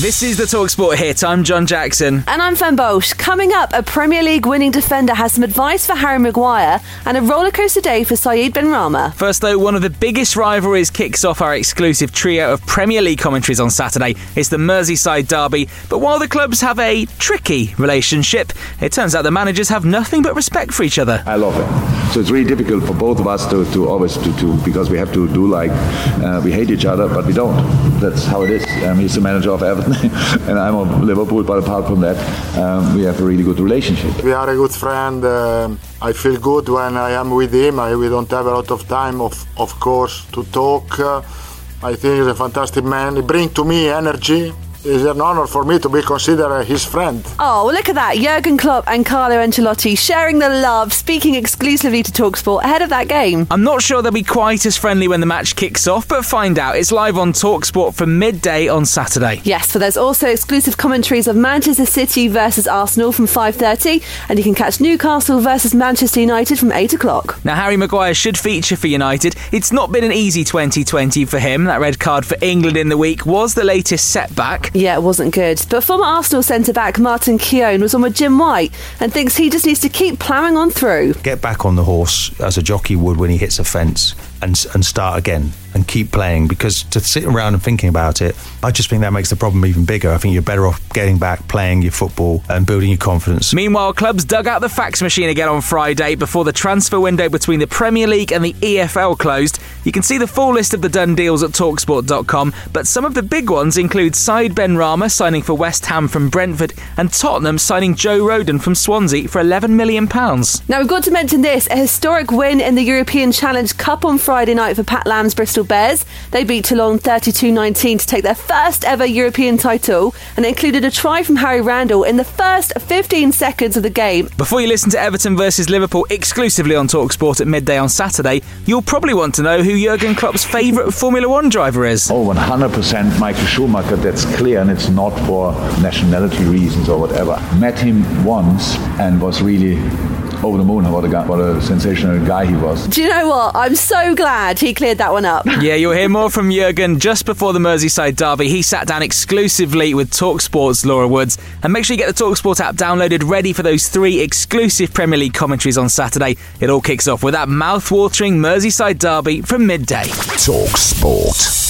This is the Talksport hit. I'm John Jackson. And I'm Fan Bosch. Coming up, a Premier League winning defender has some advice for Harry Maguire and a rollercoaster day for Saïd Benrahma. First, though, one of the biggest rivalries kicks off our exclusive trio of Premier League commentaries on Saturday. It's the Merseyside derby. But while the clubs have a tricky relationship, it turns out the managers have nothing but respect for each other. I love it. So it's really difficult for both of us to, to always to, to because we have to do like uh, we hate each other, but we don't. That's how it is. Um, he's the manager of Everton. and I'm of Liverpool, but apart from that, um, we have a really good relationship. We are a good friend. Uh, I feel good when I am with him. I, we don't have a lot of time, of, of course, to talk. Uh, I think he's a fantastic man. He brings to me energy it's an honor for me to be considered his friend. Oh, well, look at that. Jurgen Klopp and Carlo Ancelotti sharing the love, speaking exclusively to Talksport ahead of that game. I'm not sure they'll be quite as friendly when the match kicks off, but find out. It's live on Talksport from midday on Saturday. Yes, but there's also exclusive commentaries of Manchester City versus Arsenal from 5.30, and you can catch Newcastle versus Manchester United from 8 o'clock. Now, Harry Maguire should feature for United. It's not been an easy 2020 for him. That red card for England in the week was the latest setback. Yeah, it wasn't good. But former Arsenal centre back Martin Keown was on with Jim White and thinks he just needs to keep ploughing on through. Get back on the horse as a jockey would when he hits a fence and, and start again and keep playing because to sit around and thinking about it, I just think that makes the problem even bigger. I think you're better off getting back, playing your football, and building your confidence. Meanwhile, clubs dug out the fax machine again on Friday before the transfer window between the Premier League and the EFL closed. You can see the full list of the done deals at Talksport.com, but some of the big ones include Saïd Benrahma signing for West Ham from Brentford and Tottenham signing Joe Rodon from Swansea for £11 million. Now, we've got to mention this a historic win in the European Challenge Cup on Friday night for Pat Lam's Bristol Bears. They beat Toulon 32 19 to take their first ever European title, and it included a try from Harry Randall in the first 15 seconds of the game. Before you listen to Everton versus Liverpool exclusively on Talksport at midday on Saturday, you'll probably want to know who Jurgen Klopp's favourite Formula One driver is. Oh, 100% Michael Schumacher, that's clear, and it's not for nationality reasons or whatever. Met him once and was really over the moon what a, guy, what a sensational guy he was. Do you know what? I'm so glad he cleared that one up. yeah, you'll hear more from Jurgen just before the Merseyside derby. He sat down exclusively with Talksport's Laura Woods. And make sure you get the Talksport app downloaded ready for those three exclusive Premier League commentaries on Saturday. It all kicks off with that mouth-watering Merseyside derby from midday. Talksport.